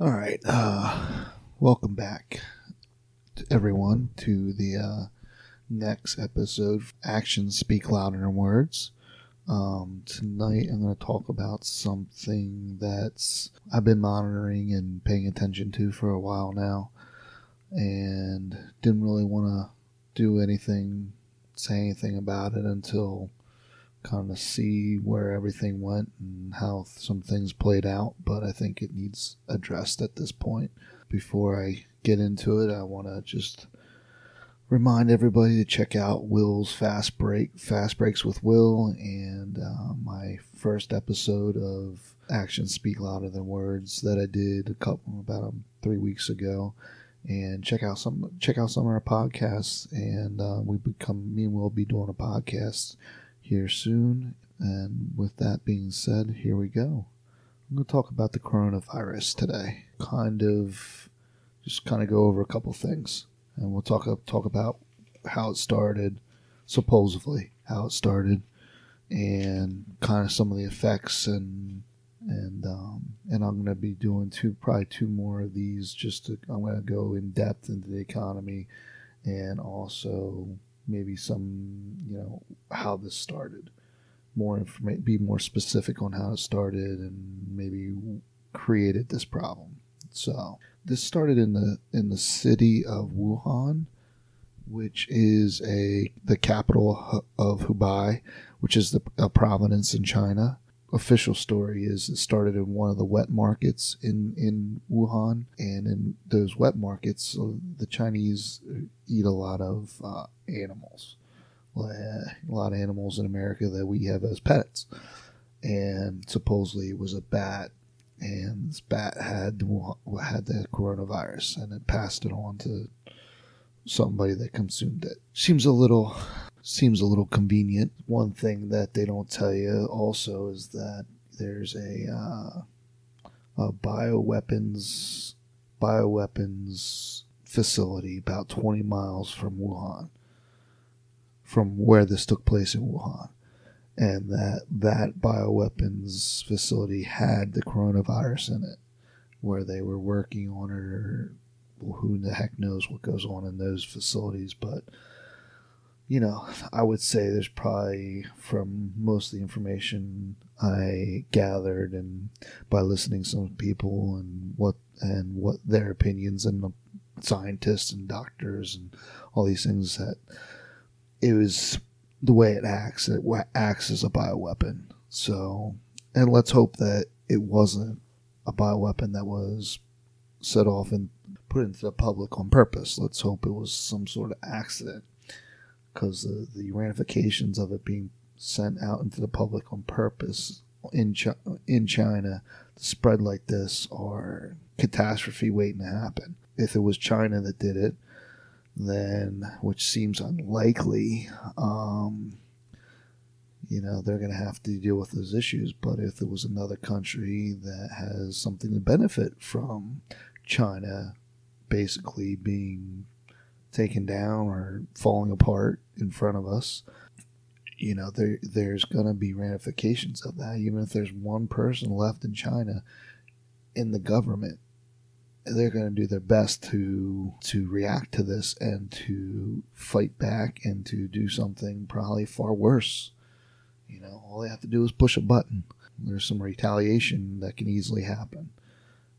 All right. Uh, welcome back, to everyone, to the uh, next episode. Actions speak louder than words. Um, tonight, I'm going to talk about something that's I've been monitoring and paying attention to for a while now, and didn't really want to do anything, say anything about it until kind of see where everything went and how some things played out. But I think it needs addressed at this point. Before I get into it, I want to just remind everybody to check out Will's Fast Break, Fast Breaks with Will, and uh, my first episode of Actions Speak Louder Than Words that I did a couple about um, three weeks ago. And check out some check out some of our podcasts, and uh, we become me and Will be doing a podcast here soon. And with that being said, here we go. I'm going to talk about the coronavirus today. Kind of just kind of go over a couple things, and we'll talk talk about how it started, supposedly how it started, and kind of some of the effects and and um, and I'm to be doing two probably two more of these. Just to, I'm to go in depth into the economy, and also maybe some you know how this started. More information be more specific on how it started and maybe created this problem. So this started in the in the city of wuhan which is a the capital of hubei which is the, a province in china official story is it started in one of the wet markets in in Wuhan, and in those wet markets, uh, the Chinese uh, eat a lot of uh, animals, eh, a lot of animals in America that we have as pets, and supposedly it was a bat, and this bat had had the coronavirus, and it passed it on to somebody that consumed it. Seems a little seems a little convenient. One thing that they don't tell you also is that there's a, uh, a bioweapons bioweapons facility about 20 miles from Wuhan, from where this took place in Wuhan, and that that bioweapons facility had the coronavirus in it, where they were working on it, or who the heck knows what goes on in those facilities, but you know, I would say there's probably from most of the information I gathered and by listening to some people and what and what their opinions and scientists and doctors and all these things that it was the way it acts. It acts as a bioweapon. So, and let's hope that it wasn't a bioweapon that was set off and put into the public on purpose. Let's hope it was some sort of accident because the, the ramifications of it being sent out into the public on purpose in Ch- in China to spread like this are catastrophe waiting to happen. If it was China that did it, then which seems unlikely, um, you know they're going to have to deal with those issues. But if it was another country that has something to benefit from China, basically being taken down or falling apart in front of us, you know, there there's going to be ramifications of that. Even if there's one person left in China in the government, they're going to do their best to to react to this and to fight back and to do something probably far worse. You know, all they have to do is push a button. There's some retaliation that can easily happen.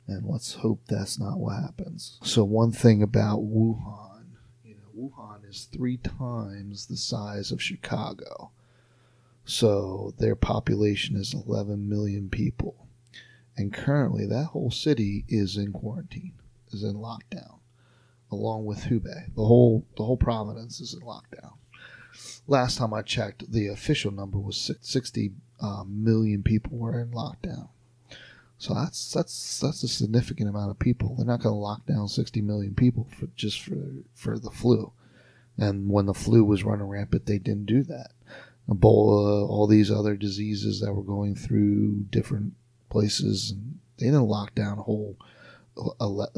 And let's hope that's not what happens. So, one thing about Wuhan Wuhan is three times the size of Chicago. So their population is 11 million people. And currently, that whole city is in quarantine, is in lockdown, along with Hubei. The whole, the whole province is in lockdown. Last time I checked, the official number was 60 uh, million people were in lockdown. So that's that's that's a significant amount of people. They're not going to lock down 60 million people for just for for the flu. And when the flu was running rampant, they didn't do that. Ebola, all these other diseases that were going through different places, they didn't lock down a whole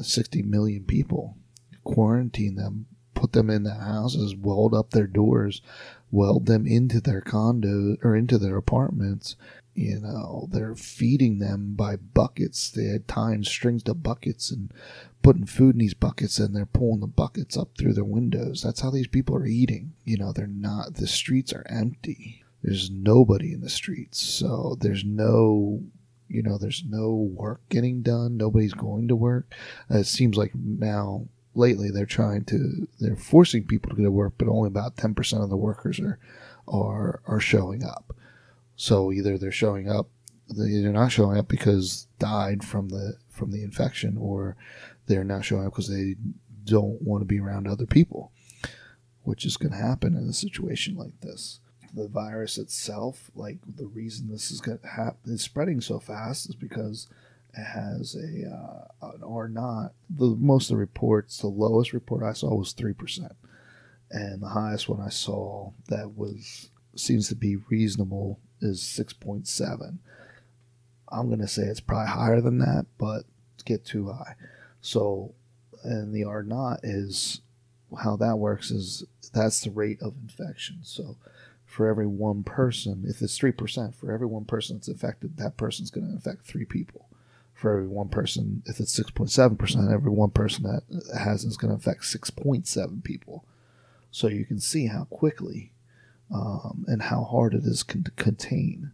60 million people, quarantine them, put them in their houses, weld up their doors, weld them into their condos or into their apartments, You know, they're feeding them by buckets. They had tying strings to buckets and putting food in these buckets and they're pulling the buckets up through their windows. That's how these people are eating. You know, they're not, the streets are empty. There's nobody in the streets. So there's no, you know, there's no work getting done. Nobody's going to work. Uh, it seems like now, lately, they're trying to, they're forcing people to go to work, but only about 10% of the workers are, are, are showing up. So either they're showing up, they're not showing up because died from the from the infection, or they're not showing up because they don't want to be around other people, which is going to happen in a situation like this. The virus itself, like the reason this is going to happen, is spreading so fast is because it has a uh, an R naught. The most of the reports, the lowest report I saw was three percent, and the highest one I saw that was seems to be reasonable is 6.7. I'm going to say it's probably higher than that, but get too high. So, and the R naught is how that works is that's the rate of infection. So, for every one person, if it's 3%, for every one person that's infected, that person's going to infect three people. For every one person, if it's 6.7%, every one person that has is going to infect 6.7 people. So you can see how quickly um, and how hard it is to contain.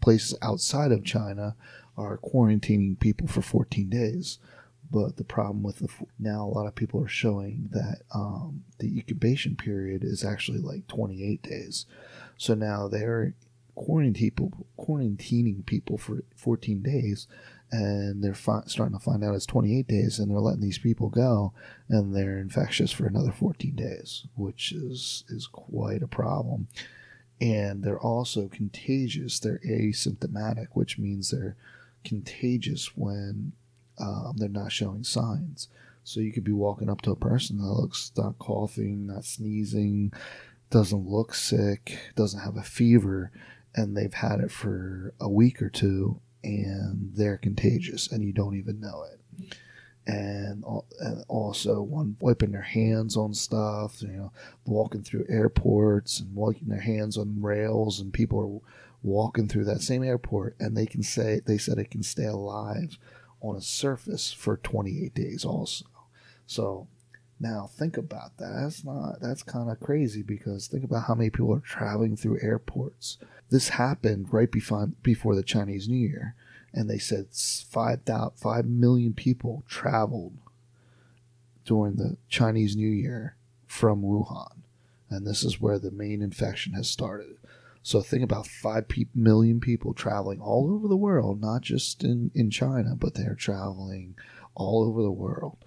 Places outside of China are quarantining people for 14 days. But the problem with the now, a lot of people are showing that um, the incubation period is actually like 28 days. So now they're quarantining people, quarantining people for 14 days, and they're fi- starting to find out it's 28 days, and they're letting these people go, and they're infectious for another 14 days, which is is quite a problem. And they're also contagious. They're asymptomatic, which means they're contagious when um, they're not showing signs. So you could be walking up to a person that looks not coughing, not sneezing, doesn't look sick, doesn't have a fever, and they've had it for a week or two, and they're contagious and you don't even know it. And, and also one wiping their hands on stuff, you know, walking through airports and wiping their hands on rails, and people are walking through that same airport, and they can say they said it can stay alive on a surface for 28 days also. So now think about that. That's not that's kind of crazy because think about how many people are traveling through airports. This happened right before before the Chinese New Year, and they said 5, 5 million people traveled during the Chinese New Year from Wuhan, and this is where the main infection has started. So think about 5 pe- million people traveling all over the world, not just in, in China, but they're traveling all over the world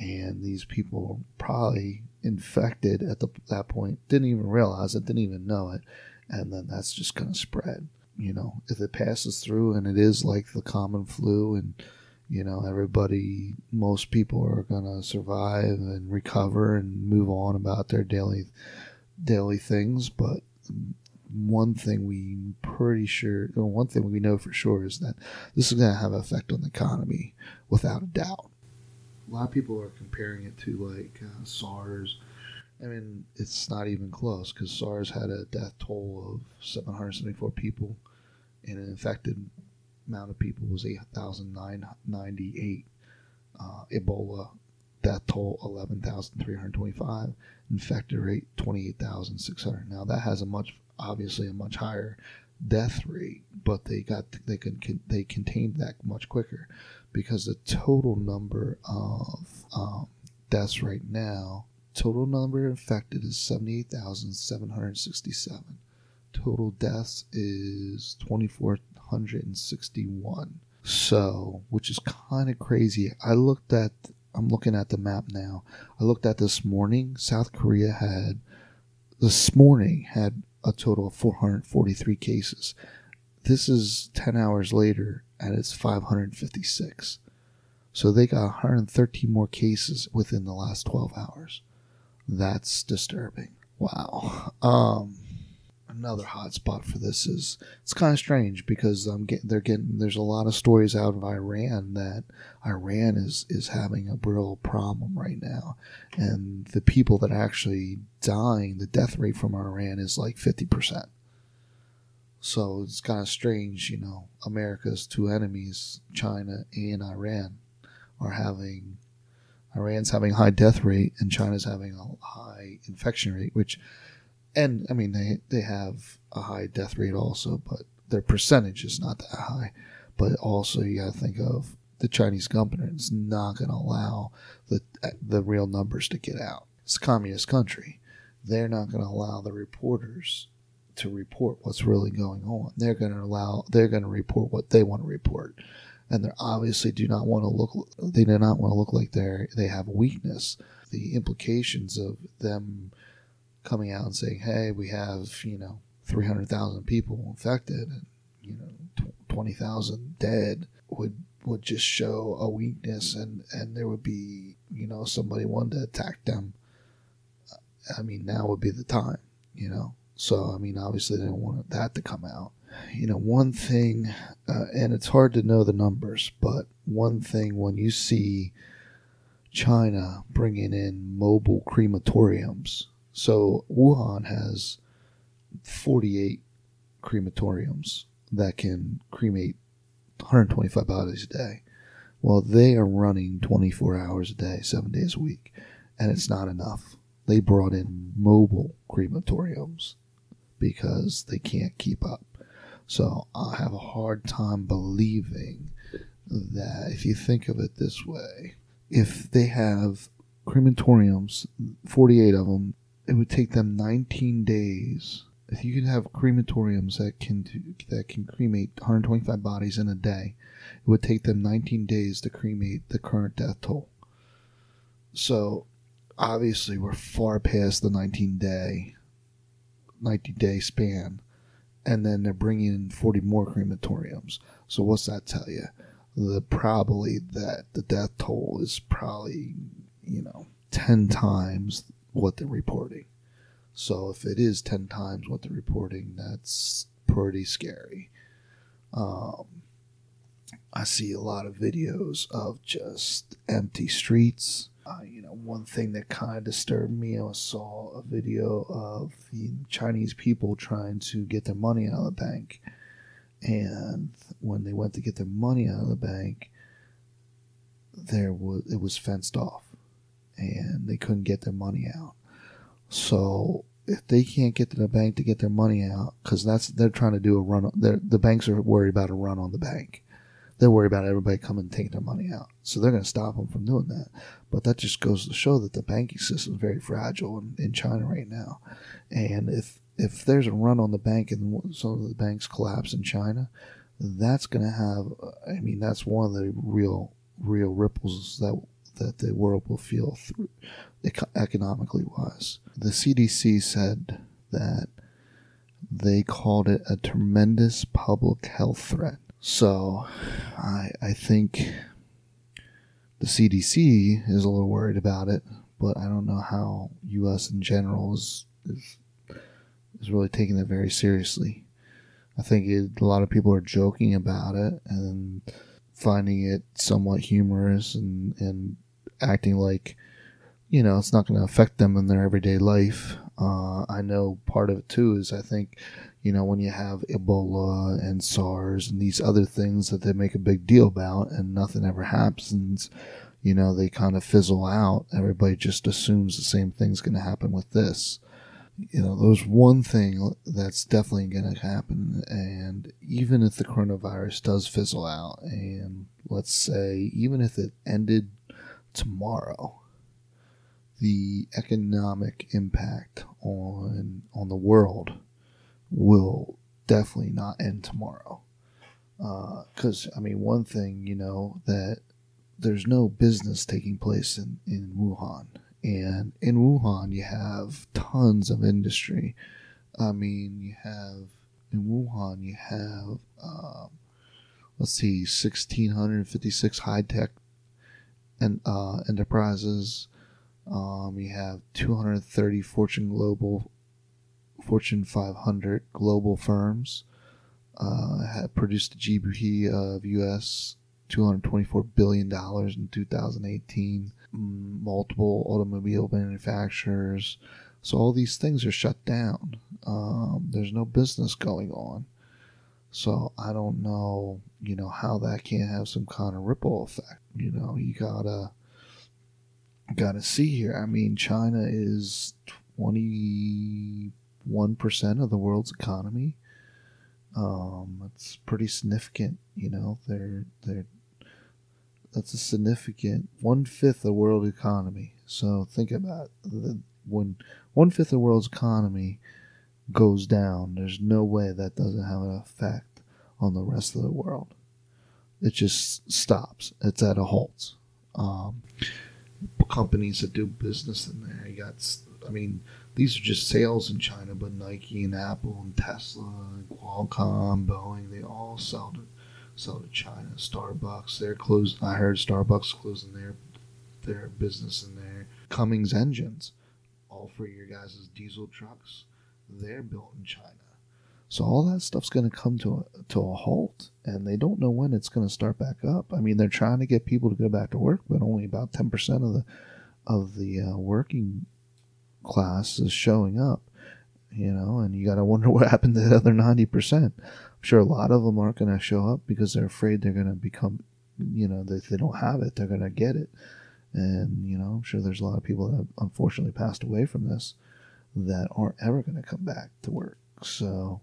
and these people probably infected at the, that point didn't even realize it, didn't even know it, and then that's just going to spread. You know, if it passes through and it is like the common flu, and you know everybody, most people are going to survive and recover and move on about their daily daily things, but one thing we pretty sure, one thing we know for sure is that this is going to have an effect on the economy without a doubt a lot of people are comparing it to like uh, SARS. I mean, it's not even close because SARS had a death toll of 774 people, and an infected amount of people was 8,998. Uh, Ebola death toll 11,325, infected rate 28,600. Now that has a much obviously a much higher death rate, but they got they can they contained that much quicker because the total number of um, deaths right now, total number infected is 78,767. Total deaths is 2,461. So, which is kind of crazy. I looked at, I'm looking at the map now. I looked at this morning. South Korea had, this morning, had a total of 443 cases. This is 10 hours later, and it's 556. So they got 113 more cases within the last 12 hours. That's disturbing. Wow. Um, another hot spot for this is it's kind of strange because I'm getting they're getting there's a lot of stories out of Iran that Iran is is having a real problem right now, and the people that are actually dying, the death rate from Iran is like 50 percent. So it's kind of strange, you know, America's two enemies, China and Iran, are having Iran's having high death rate and China's having a high infection rate, which, and I mean, they, they have a high death rate also, but their percentage is not that high. But also, you got to think of the Chinese government is not going to allow the the real numbers to get out. It's a communist country. They're not going to allow the reporters to report what's really going on. They're going to allow. They're going to report what they want to report, and they obviously do not want to look. They do not want to look like they're they have weakness. The implications of them coming out and saying, "Hey, we have you know 300,000 people infected and you know 20,000 dead would would just show a weakness and and there would be you know somebody wanted to attack them i mean now would be the time you know so i mean obviously they don't want that to come out you know one thing uh, and it's hard to know the numbers but one thing when you see china bringing in mobile crematoriums so wuhan has 48 crematoriums that can cremate 125 bodies a day. Well, they are running 24 hours a day, seven days a week, and it's not enough. They brought in mobile crematoriums because they can't keep up. So I have a hard time believing that if you think of it this way, if they have crematoriums, 48 of them, it would take them 19 days if you can have crematoriums that can that can cremate 125 bodies in a day, it would take them 19 days to cremate the current death toll. So, obviously, we're far past the 19 day 90 day span, and then they're bringing in 40 more crematoriums. So, what's that tell you? The probably that the death toll is probably you know 10 times what they're reporting. So if it is 10 times what they're reporting, that's pretty scary. Um, I see a lot of videos of just empty streets. Uh, you know, one thing that kind of disturbed me, I saw a video of the Chinese people trying to get their money out of the bank. And when they went to get their money out of the bank, there was it was fenced off, and they couldn't get their money out. So if they can't get to the bank to get their money out, because that's they're trying to do a run. The banks are worried about a run on the bank. They're worried about everybody coming and taking their money out. So they're going to stop them from doing that. But that just goes to show that the banking system is very fragile in, in China right now. And if if there's a run on the bank and some of the banks collapse in China, that's going to have. I mean, that's one of the real real ripples that that the world will feel through economically wise. The CDC said that they called it a tremendous public health threat. So I, I think the CDC is a little worried about it, but I don't know how U.S. in general is, is, is really taking it very seriously. I think it, a lot of people are joking about it and finding it somewhat humorous and, and acting like you know it's not going to affect them in their everyday life. Uh, I know part of it too is I think you know when you have Ebola and SARS and these other things that they make a big deal about and nothing ever happens. You know they kind of fizzle out. Everybody just assumes the same thing's going to happen with this you know, there's one thing that's definitely going to happen. And even if the coronavirus does fizzle out, and let's say, even if it ended tomorrow, the economic impact on on the world will definitely not end tomorrow. Because uh, I mean, one thing you know that there's no business taking place in in Wuhan, and in Wuhan you have tons of industry. I mean, you have in Wuhan you have um, let's see, 1656 high tech and uh, enterprises. Um, we have 230 Fortune Global, Fortune 500 global firms. Uh, have produced a GDP of U.S. 224 billion dollars in 2018. Multiple automobile manufacturers. So all these things are shut down. Um, there's no business going on. So I don't know, you know, how that can't have some kind of ripple effect. You know, you gotta gotta see here. I mean, China is twenty one percent of the world's economy. Um, it's pretty significant. You know, they're they're that's a significant one fifth of the world economy. So think about it. when one fifth of the world's economy goes down, there's no way that doesn't have an effect on the rest of the world. It just stops. It's at a halt. Um, companies that do business in there, you got, I mean, these are just sales in China, but Nike and Apple and Tesla and Qualcomm, Boeing, they all sell to sell to China. Starbucks, they're closed. I heard Starbucks closing their their business in there. Cummins engines, all for your guys' diesel trucks they're built in China. So all that stuff's going to come to a, to a halt, and they don't know when it's going to start back up. I mean, they're trying to get people to go back to work, but only about ten percent of the of the uh, working class is showing up. You know, and you got to wonder what happened to the other ninety percent. I'm sure a lot of them aren't going to show up because they're afraid they're going to become, you know, if they don't have it, they're going to get it. And you know, I'm sure there's a lot of people that have unfortunately passed away from this that aren't ever going to come back to work. So,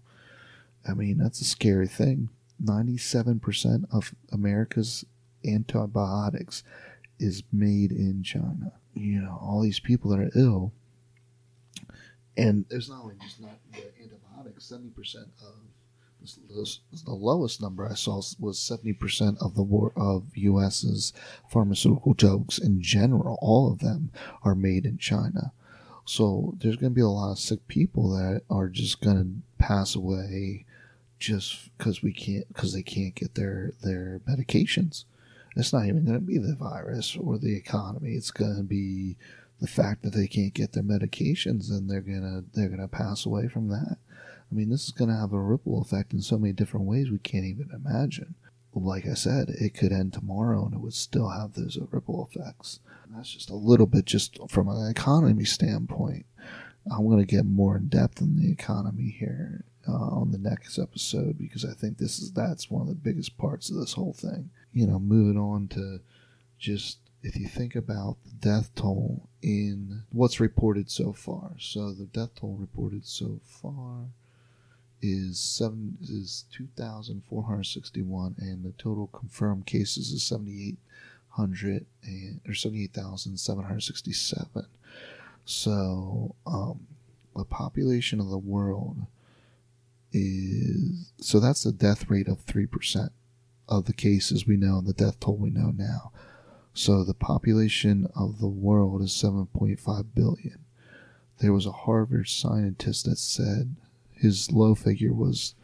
I mean, that's a scary thing. 97% of America's antibiotics is made in China. You know, all these people that are ill, and there's not only just not the antibiotics, 70% of the lowest number I saw was 70% of the war of US's pharmaceutical drugs in general. All of them are made in China. So there's going to be a lot of sick people that are just going to pass away just because we can't because they can't get their their medications. It's not even going to be the virus or the economy. It's going to be the fact that they can't get their medications and they're gonna they're gonna pass away from that. I mean, this is to have a ripple effect in so many different ways we can't even imagine. Like I said, it could end tomorrow and it would still have those ripple effects. And that's just a little bit just from an economy standpoint. I'm going to get more in depth in the economy here uh, on the next episode because I think this is that's one of the biggest parts of this whole thing. You know, moving on to just if you think about the death toll in what's reported so far. So the death toll reported so far is seven is two thousand four hundred sixty one, and the total confirmed cases is seventy eight hundred and or seventy eight thousand seven hundred sixty seven. So um, the population of the world is so that's the death rate of three percent of the cases we know and the death toll we know now. So the population of the world is seven point five billion. There was a Harvard scientist that said his low figure was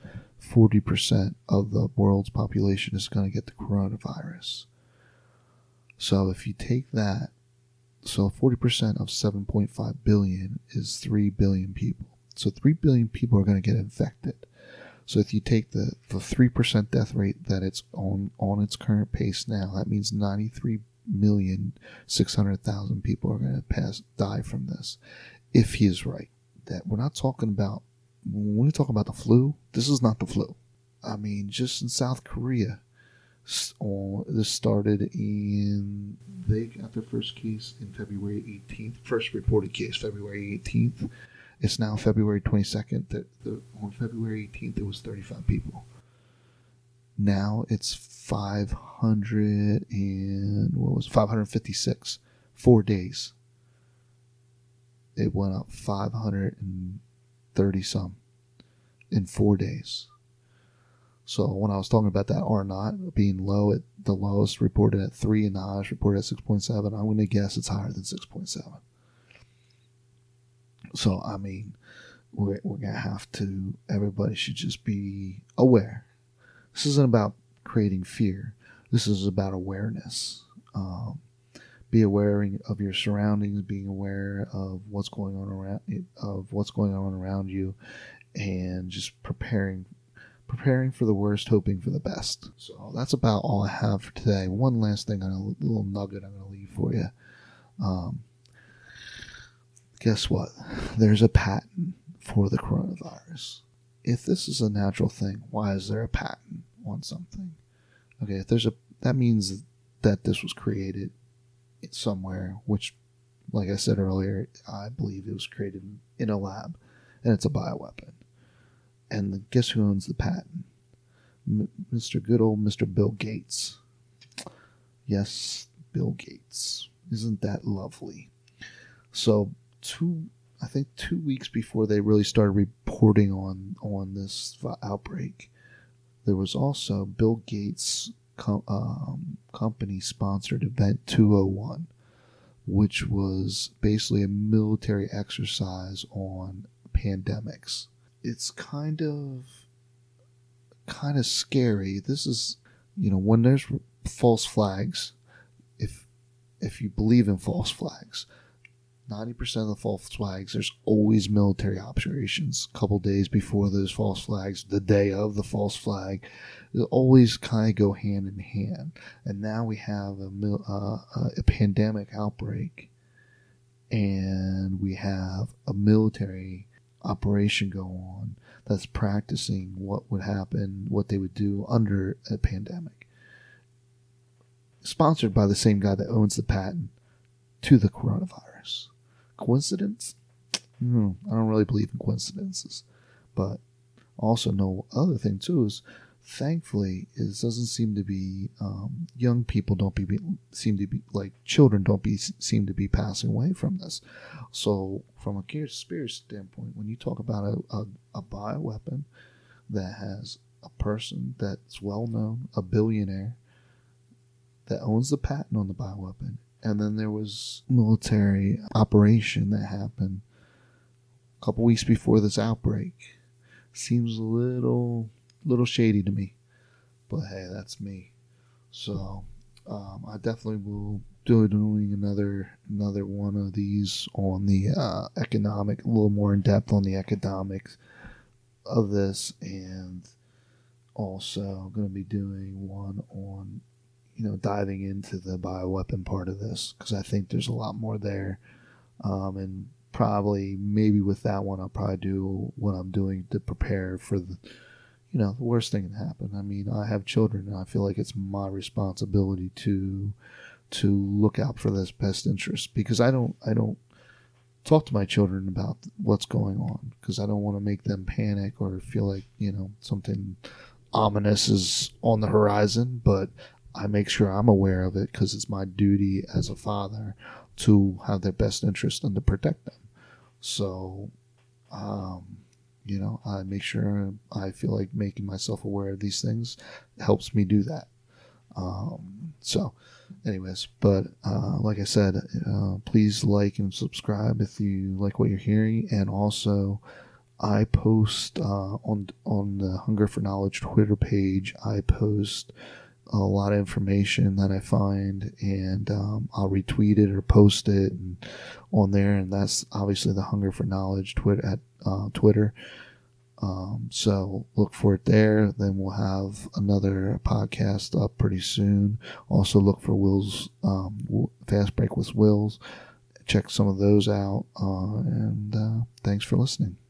40% of the world's population is going to get the coronavirus. So if you take that, so 40% of 7.5 billion is 3 billion people. So 3 billion people are going to get infected. So if you take the, the 3% death rate that it's on, on its current pace now, that means 93 million 600,000 people are going to pass die from this if he is right. That we're not talking about when we talk about the flu, this is not the flu. I mean, just in South Korea, this started in they got their first case in February 18th, first reported case February 18th. It's now February 22nd. That on February 18th it was 35 people. Now it's 500 and what was it, 556. Four days. It went up 530 some in four days. So when I was talking about that R naught being low at the lowest reported at three and the highest reported at six point seven, I'm going to guess it's higher than six point seven. So I mean, we're we're gonna have to. Everybody should just be aware. This isn't about creating fear. This is about awareness. Um, be aware of your surroundings, being aware of what's going on around of what's going on around you, and just preparing preparing for the worst, hoping for the best. So that's about all I have for today. One last thing, a little nugget I'm going to leave for you. Um, guess what? There's a patent for the coronavirus. If this is a natural thing, why is there a patent on something? Okay, if there's a that means that this was created somewhere, which, like I said earlier, I believe it was created in a lab, and it's a bioweapon. And the, guess who owns the patent? M- Mr. Good old Mr. Bill Gates. Yes, Bill Gates. Isn't that lovely? So two, I think two weeks before they really started reporting on on this outbreak, there was also Bill Gates com- um, company sponsored event 201, which was basically a military exercise on pandemics. It's kind of kind of scary. This is, you know, when there's false flags, if if you believe in false flags, 90% of the false flags, there's always military operations. A couple days before those false flags, the day of the false flag, they always kind of go hand in hand. And now we have a, uh, a pandemic outbreak, and we have a military operation go on that's practicing what would happen, what they would do under a pandemic. Sponsored by the same guy that owns the patent to the coronavirus. Coincidence? Mm, I don't really believe in coincidences. But also, no other thing too is thankfully it doesn't seem to be um, young people don't be, seem to be like children don't be seem to be passing away from this so from a conspiracy standpoint when you talk about a, a, a bioweapon that has a person that's well known a billionaire that owns the patent on the bioweapon and then there was military operation that happened a couple weeks before this outbreak seems a little little shady to me. But hey, that's me. So um, I definitely will do doing another another one of these on the uh, economic, a little more in depth on the economics of this, and also going to be doing one on you know diving into the bioweapon part of this because I think there's a lot more there, um, and probably maybe with that one I'll probably do what I'm doing to prepare for the you know, the worst thing can happen. I mean, I have children, and I feel like it's my responsibility to to look out for this best interest because I don't I don't talk to my children about what's going on because I don't want to make them panic or feel like you know something ominous is on the horizon. But I make sure I'm aware of it because it's my duty as a father to have their best interest and to protect them. So. Um, you know, I make sure I feel like making myself aware of these things helps me do that. Um, so, anyways, but uh, like I said, uh, please like and subscribe if you like what you're hearing, and also. I post uh, on on the Hunger for Knowledge Twitter page. I post a lot of information that I find, and um, I'll retweet it or post it and, on there. And that's obviously the Hunger for Knowledge Twitter at uh, Twitter. Um, so look for it there. Then we'll have another podcast up pretty soon. Also look for Will's um, Fast Break with Wills. Check some of those out. Uh, and uh, thanks for listening.